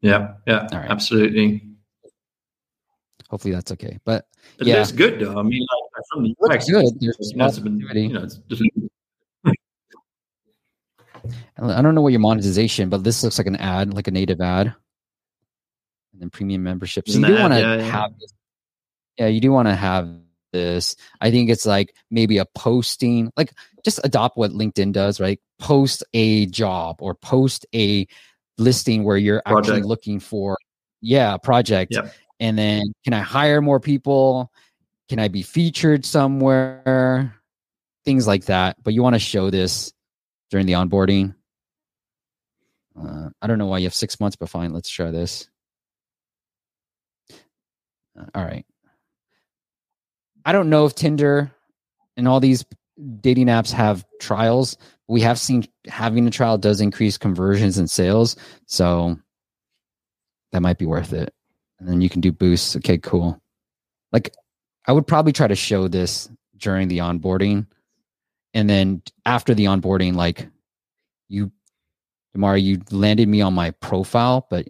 Yeah, yeah, All right. absolutely. Hopefully that's okay. But It Yeah. looks good though. I mean, like from the Looks UX, good. it's- There's it's some must have been, you know, it's just, I don't know what your monetization, but this looks like an ad, like a native ad. And then premium membership. So you do want to yeah, yeah. have this. Yeah, you do want to have this. I think it's like maybe a posting, like just adopt what LinkedIn does, right? Post a job or post a listing where you're actually looking for, yeah, a project. Yep. And then can I hire more people? Can I be featured somewhere? Things like that. But you want to show this during the onboarding. Uh, I don't know why you have six months, but fine. Let's try this. Uh, all right. I don't know if Tinder and all these dating apps have trials. We have seen having a trial does increase conversions and sales. So that might be worth it. And then you can do boosts. Okay, cool. Like I would probably try to show this during the onboarding. And then after the onboarding, like you, Damari, you landed me on my profile, but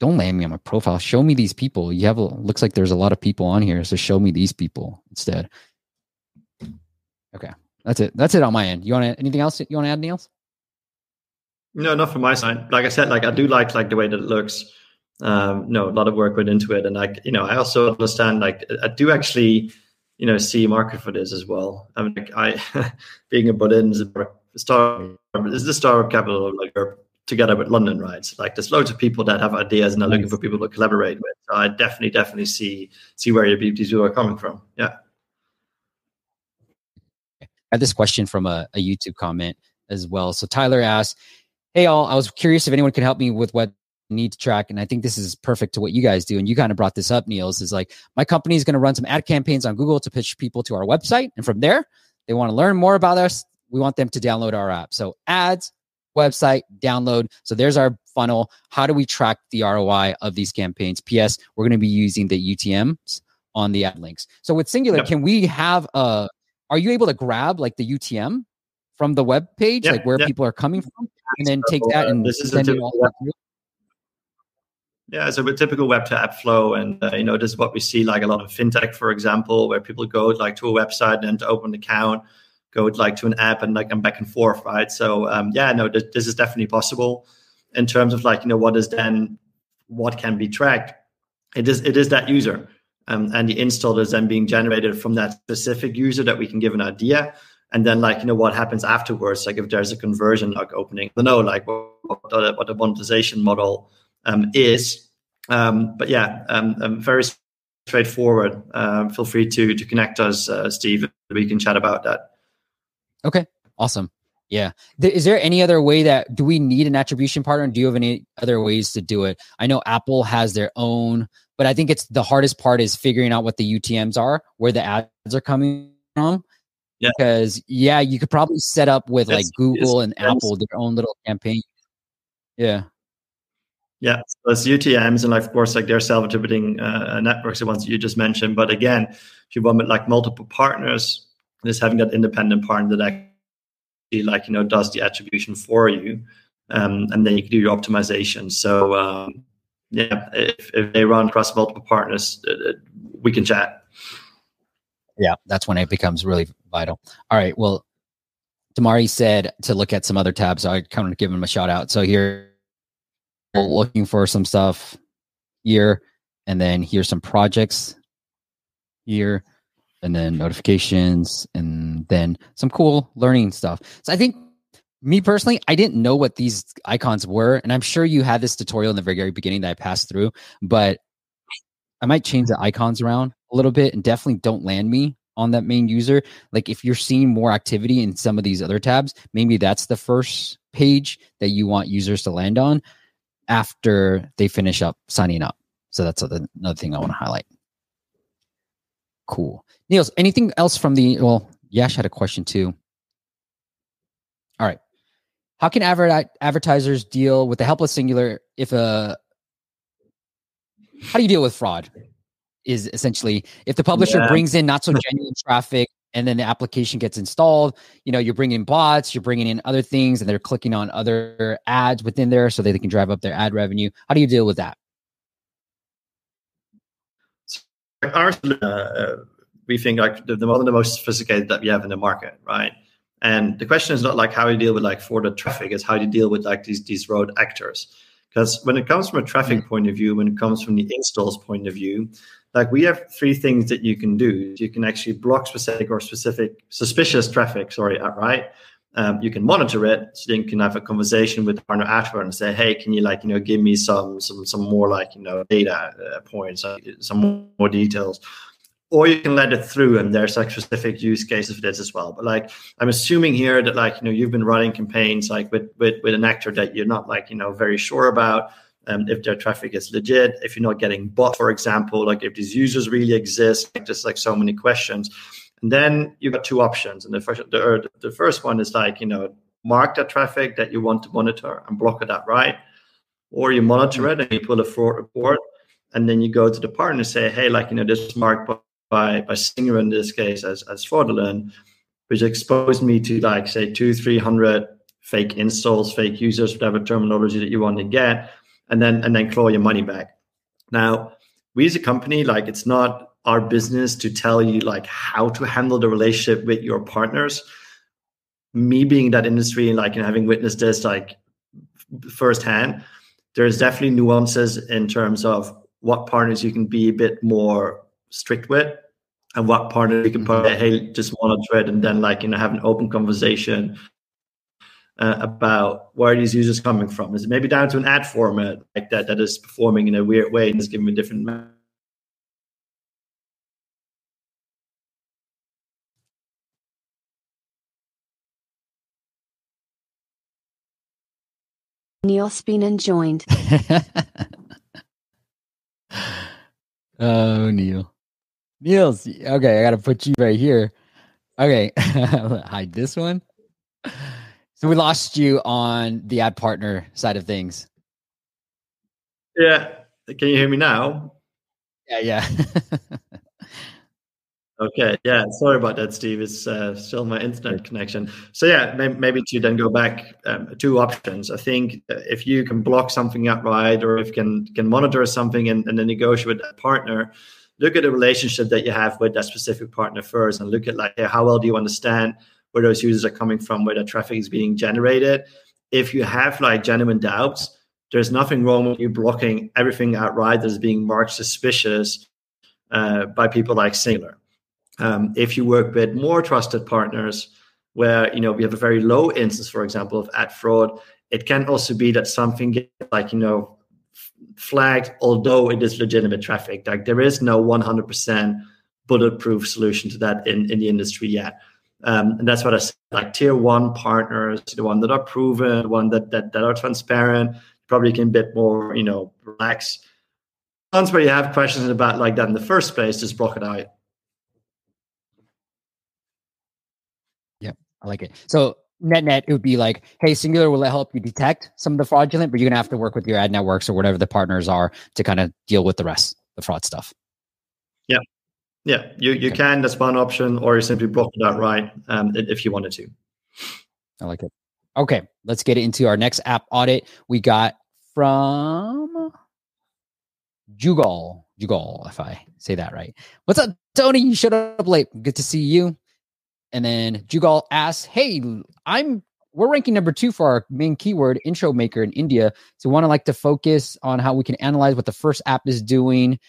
don't land me on my profile. Show me these people. You have a, looks like there's a lot of people on here, so show me these people instead. Okay, that's it. That's it on my end. You want anything else? You want to add anything else? No, not from my side. Like I said, like I do like like the way that it looks. Um, no, a lot of work went into it, and like you know, I also understand. Like I do actually, you know, see market for this as well. I mean, like I, being a Berlin is a star is the startup capital of like Europe together with London, right? So like there's loads of people that have ideas and are looking for people to collaborate with. So I definitely, definitely see see where your people are coming from. Yeah. I had this question from a, a YouTube comment as well. So Tyler asked, Hey, all, I was curious if anyone could help me with what need to track. And I think this is perfect to what you guys do. And you kind of brought this up, Niels, is like, my company is going to run some ad campaigns on Google to pitch people to our website. And from there, they want to learn more about us. We want them to download our app. So ads, website, download. So there's our funnel. How do we track the ROI of these campaigns? PS, we're going to be using the UTMs on the ad links. So with Singular, Yep. can we have a are you able to grab like the UTM from the web page, Yeah, like where yeah. people are coming from, and then take that uh, and this is send it all through? Yeah, so a typical web to app flow, and uh, you know this is what we see like a lot of fintech, for example, where people go like to a website and to open an account, go like to an app and like I'm back and forth, right? So um, yeah, no, this, this is definitely possible. In terms of like you know what is then what can be tracked, it is it is that user, um, and the install is then being generated from that specific user that we can give an idea and then like you know what happens afterwards like if there's a conversion like opening i don't know like what, the, what the monetization model um, is um, but yeah um, um very straightforward feel free to to connect us uh, steve we can chat about that okay awesome yeah is there any other way that do we need an attribution partner do you have any other ways to do it i know apple has their own but i think it's the hardest part is figuring out what the utms are where the ads are coming from yeah. Because yeah, you could probably set up with like Google and Apple their own little campaign. Yeah. Yeah, so it's UTMs and like of course like their self-attributing uh, networks, the ones you just mentioned. But again, if you want with like multiple partners, just having that independent partner that actually like you know does the attribution for you, um, and then you can do your optimization. So um, yeah, if, if they run across multiple partners, uh, uh we can chat. Yeah, that's when it becomes really vital. All right. Well, Damari said to look at some other tabs. So I kind of give him a shout out. So here, looking for some stuff here, and then here's some projects here, and then notifications, and then some cool learning stuff. So I think me personally, I didn't know what these icons were, and I'm sure you had this tutorial in the very, very beginning that I passed through, but I might change the icons around a little bit and definitely don't land me on that main user. Like if you're seeing more activity in some of these other tabs, maybe that's the first page that you want users to land on after they finish up signing up. So that's another thing I want to highlight. Cool. Niels, anything else from the, well, Yash had a question too. All right. How can adver- advertisers deal with the helpless singular if a, how do you deal with fraud? is essentially if the publisher yeah. brings in not so genuine traffic and then the application gets installed you know you're bringing in bots you're bringing in other things and they're clicking on other ads within there so that they can drive up their ad revenue how do you deal with that ours uh, we think like the, the one of the most sophisticated that we have in the market right and the question is not like how you deal with like for the traffic it's how you deal with like these these road actors because when it comes from a traffic mm-hmm. point of view when it comes from the installs point of view like we have three things that you can do. You can actually block specific or specific suspicious traffic, sorry, right? Um, you can monitor it, so then you can have a conversation with partner afterward and say, "Hey, can you like you know give me some some some more like you know data uh, points, uh, some more details?" Or you can let it through, and there's like specific use cases for this as well. But like I'm assuming here that like you know you've been running campaigns like with with with an actor that you're not like you know very sure about um, if their traffic is legit, if you're not getting bot, for example, like if these users really exist, like just like so many questions. And then you got two options. And the first, the, uh, the first one is like, you know, mark that traffic that you want to monitor and block it outright. Or you monitor it and you pull a fraud report. And then you go to the partner and say, hey, like, you know, this is marked by, by Singular in this case as, as fraudulent, which exposed me to like, say, two, 300 fake installs, fake users, whatever terminology that you want to get and then and then claw your money back. Now, we as a company, like it's not our business to tell you like how to handle the relationship with your partners. Me being that industry and like and having witnessed this like firsthand, there's definitely nuances in terms of what partners you can be a bit more strict with and what partner you can put, hey, just monitor it and then like, you know, have an open conversation uh, about where these users coming from. Is it maybe down to an ad format like that that is performing in a weird way and is giving a different Neil Speenan joined. oh, Neil. Niels. Okay, I got to put you right here. Okay, hide this one. So we lost you on the ad partner side of things. Yeah. Can you hear me now? Yeah, yeah. Okay, yeah, sorry about that, Steve. It's uh, still my internet connection. So yeah, maybe, maybe to then go back, um, two options. I think if you can block something outright, or if you can can monitor something and, and then negotiate with that partner, look at the relationship that you have with that specific partner first, and look at like how well do you understand where those users are coming from, where the traffic is being generated. If you have like genuine doubts, there's nothing wrong with you blocking everything outright that is being marked suspicious uh, by people like Singular um, if you work with more trusted partners, where you know we have a very low instance, for example, of ad fraud, it can also be that something gets like you know flagged, although it is legitimate traffic. Like there is no 100% bulletproof solution to that in, in the industry yet. Um, and that's what I said. Like tier one partners, the one that are proven, the one that that, that are transparent, probably can bit more, you know, relax. Ones where you have questions about like that in the first place, just block it out. I like it. So net net, it would be like, hey, Singular will help you detect some of the fraudulent, but you're gonna have to work with your ad networks or whatever the partners are to kind of deal with the rest, the fraud stuff. Yeah, yeah, you you okay. can. That's one option, or you simply block it outright um, if you wanted to. I like it. Okay, let's get into our next app audit. We got from Jugal. Jugal, if I say that right. What's up, Tony? You showed up late. Good to see you. And then Jugal asks, Hey, I'm we're ranking number two for our main keyword intro maker in India. So we want to like to focus on how we can analyze what the first app is doing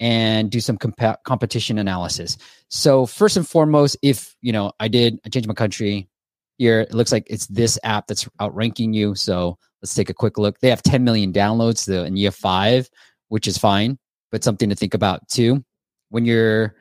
and do some comp- competition analysis. So first and foremost, if you know, I did I changed my country here. It looks like it's this app that's outranking you. So let's take a quick look. They have 10 million downloads, the year five, which is fine, but something to think about too. When you're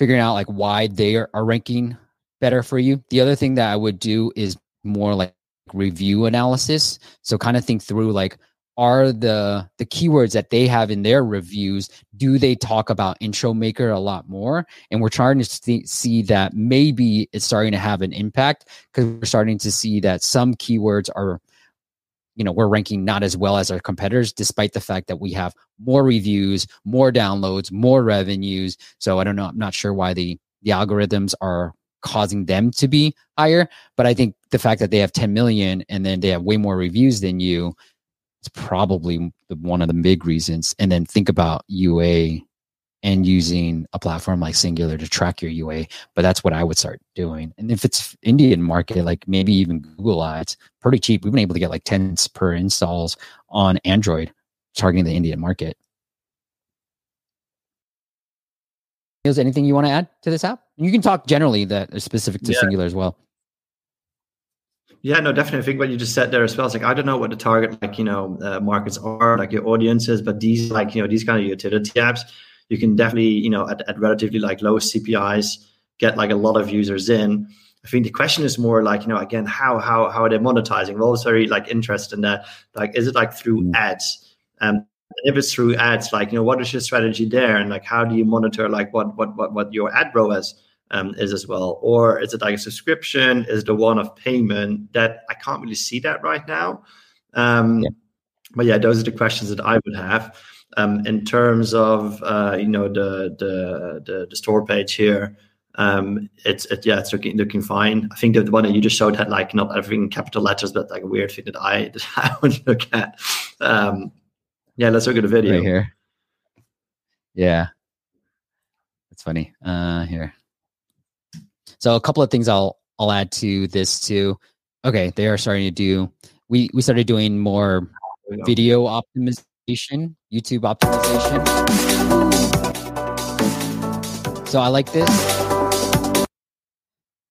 figuring out like why they are, are ranking better for you. The other thing that I would do is more like review analysis. So kind of think through like are the the keywords that they have in their reviews do they talk about intro maker a lot more and we're trying to see, see that maybe it's starting to have an impact because we're starting to see that some keywords are you know we're ranking not as well as our competitors despite the fact that we have more reviews more downloads more revenues. So i don't know i'm not sure why the the algorithms are causing them to be higher but i think the fact that they have 10 million and then they have way more reviews than you it's probably one of the big reasons. And then think about ua and using a platform like Singular to track your UA. But that's what I would start doing. And if it's Indian market, like maybe even Google Ads, pretty cheap. We've been able to get like tens per installs on Android targeting the Indian market. Is anything you want to add to this app? You can talk generally that is specific to yeah. Singular as well. Yeah, no, definitely. I think what you just said there as well. It's like I don't know what the target like you know uh, markets are, like your audiences, but these like you know these kind of utility apps you can definitely, you know, at, at relatively like low CPIs, get like a lot of users in. I think the question is more like, you know, again, how how how are they monetizing? We're always very like interested in that. Like, is it like through mm. ads? Um, if it's through ads, like, you know, what is your strategy there? And like how do you monitor like what what what what your ad ROAS um, is as well? Or is it like a subscription? Is the one of payment? That I can't really see that right now. Um, yeah. But yeah, those are the questions that I would have. Um, in terms of uh, you know the, the, the the store page here, um, it's it, yeah, it's looking looking fine. I think the one that you just showed had like not everything in capital letters, but like a weird thing that I that I would look at. Um, yeah, let's look at the video right here. Yeah, that's funny. Uh, here. So a couple of things I'll I'll add to this too. Okay, they are starting to do. We we started doing more video optimization optimization, YouTube optimization. So I like this.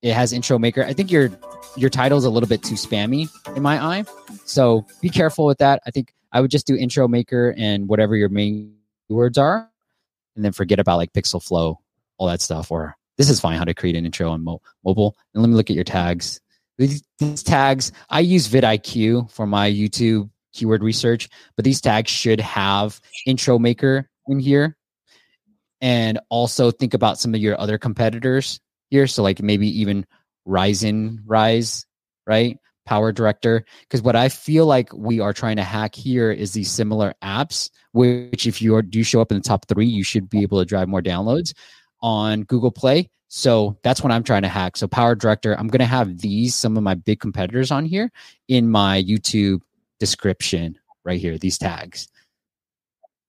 It has intro maker. I think your your title is a little bit too spammy in my eye. So be careful with that. I think I would just do intro maker and whatever your main words are, and then forget about like pixel flow, all that stuff. Or this is fine how to create an intro on mo- mobile. And let me look at your tags. These, these tags, I use vidIQ for my YouTube keyword research, but these tags should have intro maker in here. And also think about some of your other competitors here. So like maybe even Ryzen Rise, right? Power Director. Because what I feel like we are trying to hack here is these similar apps, which if you are, do show up in the top three, you should be able to drive more downloads. on Google Play. So that's what I'm trying to hack. So Power Director, I'm going to have these, some of my big competitors on here in my YouTube description right here, these tags.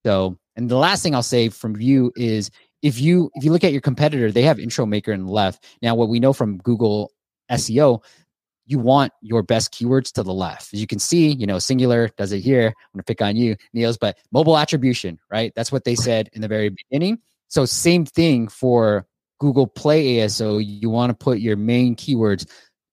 So, and the last thing I'll say from you is if you if you look at your competitor, they have intro maker the left. Now, what we know from Google SEO, you want your best keywords to the left. As you can see, you know, singular does it here. I'm gonna pick on you, Niels, but mobile attribution, right? That's what they said in the very beginning. So same thing for Google Play ASO. You want to put your main keywords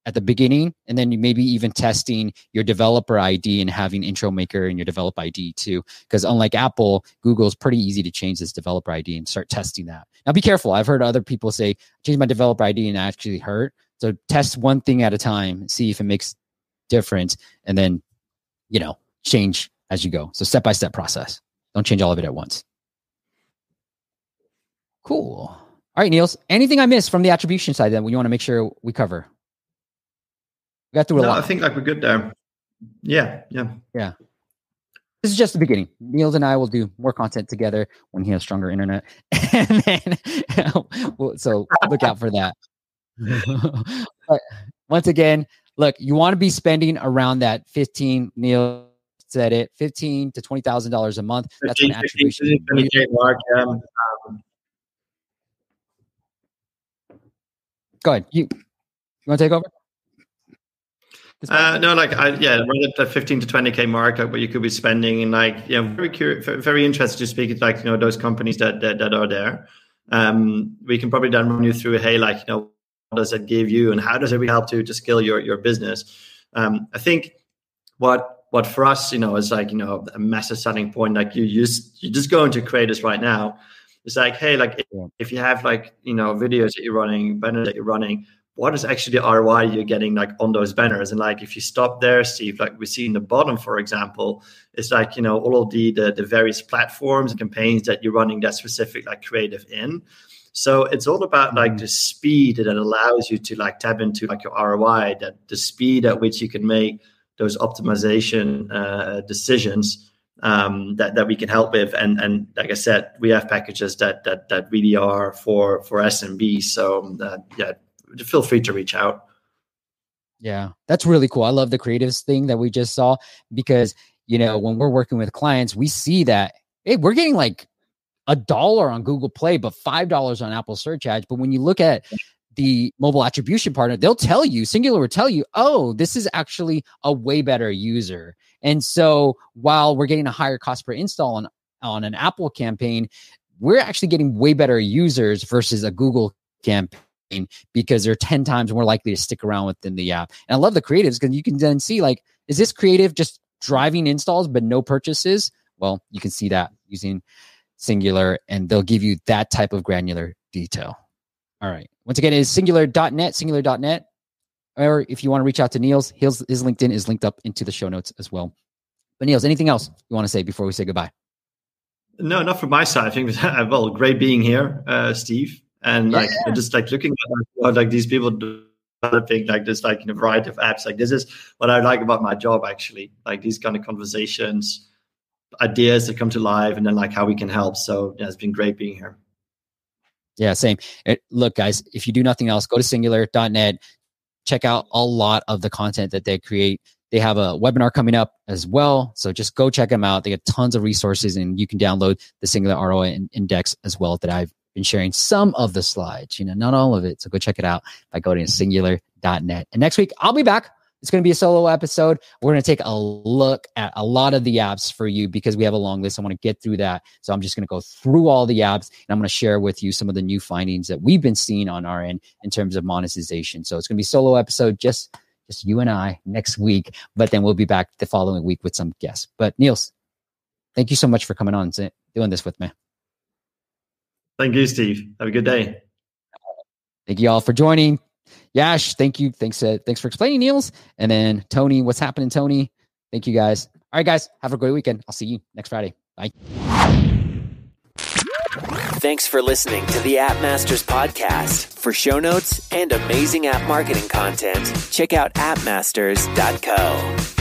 at the beginning and then maybe even testing your developer id and having intro maker and your developer id too. Because unlike apple google's pretty easy to change this developer id and start testing that. Now be careful. I've heard other people say change my developer id and it actually hurt. So test one thing at a time see if it makes difference and then you know change as you go. So step by step process. Don't change all of it at once. Cool. All right niels anything i missed from the attribution side then we want to make sure we cover we got through a no, lot. I think like we're good there. Yeah, yeah, yeah. This is just the beginning. Niels and I will do more content together when he has stronger internet, and then so look out for that. but once again, look, you want to be spending around that fifteen. Neil said it, fifteen to twenty thousand dollars a month. That's 15, an attribution. 15, mark, um, Go ahead. You you want to take over? Uh, no, like I, yeah, around the 15 to 20k mark, like where you could be spending, and like, yeah, very curious, very interested to speak to like you know those companies that that, that are there. Um, we can probably then run you through, hey, like you know, what does it give you, and how does it help to to scale your your business? Um, I think what what for us, you know, is like you know a massive selling point. Like you just you just go into creators right now. It's like, hey, like if, if you have like you know videos that you're running, banners that you're running what is actually the ROI you're getting like on those banners? And like if you stop there, Steve, like we see in the bottom, for example, it's like you know all of the, the the, various platforms and campaigns that you're running that specific like creative in. So it's all about like mm-hmm. the speed that allows you to like tap into like your ROI, that the speed at which you can make those optimization uh, decisions um, that that we can help with. And and like I said, we have packages that that that really are for for SMB. So uh, yeah, feel free to reach out. Yeah, that's really cool. I love the creatives thing that we just saw because, you know, when we're working with clients, we see that, hey, we're getting like a dollar on Google Play, but $5 on Apple search ads. But when you look at the mobile attribution partner, they'll tell you, Singular will tell you, oh, this is actually a way better user. And so while we're getting a higher cost per install on, on an Apple campaign, we're actually getting way better users versus a Google campaign because they're 10 times more likely to stick around within the app. And I love the creatives because you can then see like, is this creative just driving installs but no purchases? Well, you can see that using Singular and they'll give you that type of granular detail. All right. Once again, it is singular.net, singular.net. Or if you want to reach out to Niels, his, his LinkedIn is linked up into the show notes as well. But Niels, anything else you want to say before we say goodbye? No, not from my side. I think well, great being here, uh, Steve and like yeah. just like looking at like these people developing like this like in a variety of apps like this is what i like about my job actually like these kind of conversations ideas that come to life and then like how we can help so yeah it's been great being here yeah same it, look guys if you do nothing else go to singular.net check out a lot of the content that they create they have a webinar coming up as well. So just go check them out. They have tons of resources and you can download the Singular ROI Index as well that I've been sharing some of the slides, you know, not all of it. So go check it out by going to singular.net. And next week, I'll be back. It's going to be a solo episode. We're going to take a look at a lot of the apps for you because we have a long list. I want to get through that. So I'm just going to go through all the apps and I'm going to share with you some of the new findings that we've been seeing on our end in terms of monetization. So it's going to be solo episode just just you and I next week, but then we'll be back the following week with some guests. But Niels, thank you so much for coming on doing this with me. Thank you, Steve. Have a good day. Thank you all for joining. Yash, thank you. Thanks, uh, thanks for explaining, Niels. And then Tony, what's happening, Tony? Thank you guys. All right, guys, have a great weekend. I'll see you next Friday. Bye. Thanks for listening to the App Masters podcast. For show notes and amazing app marketing content, check out appmasters.co.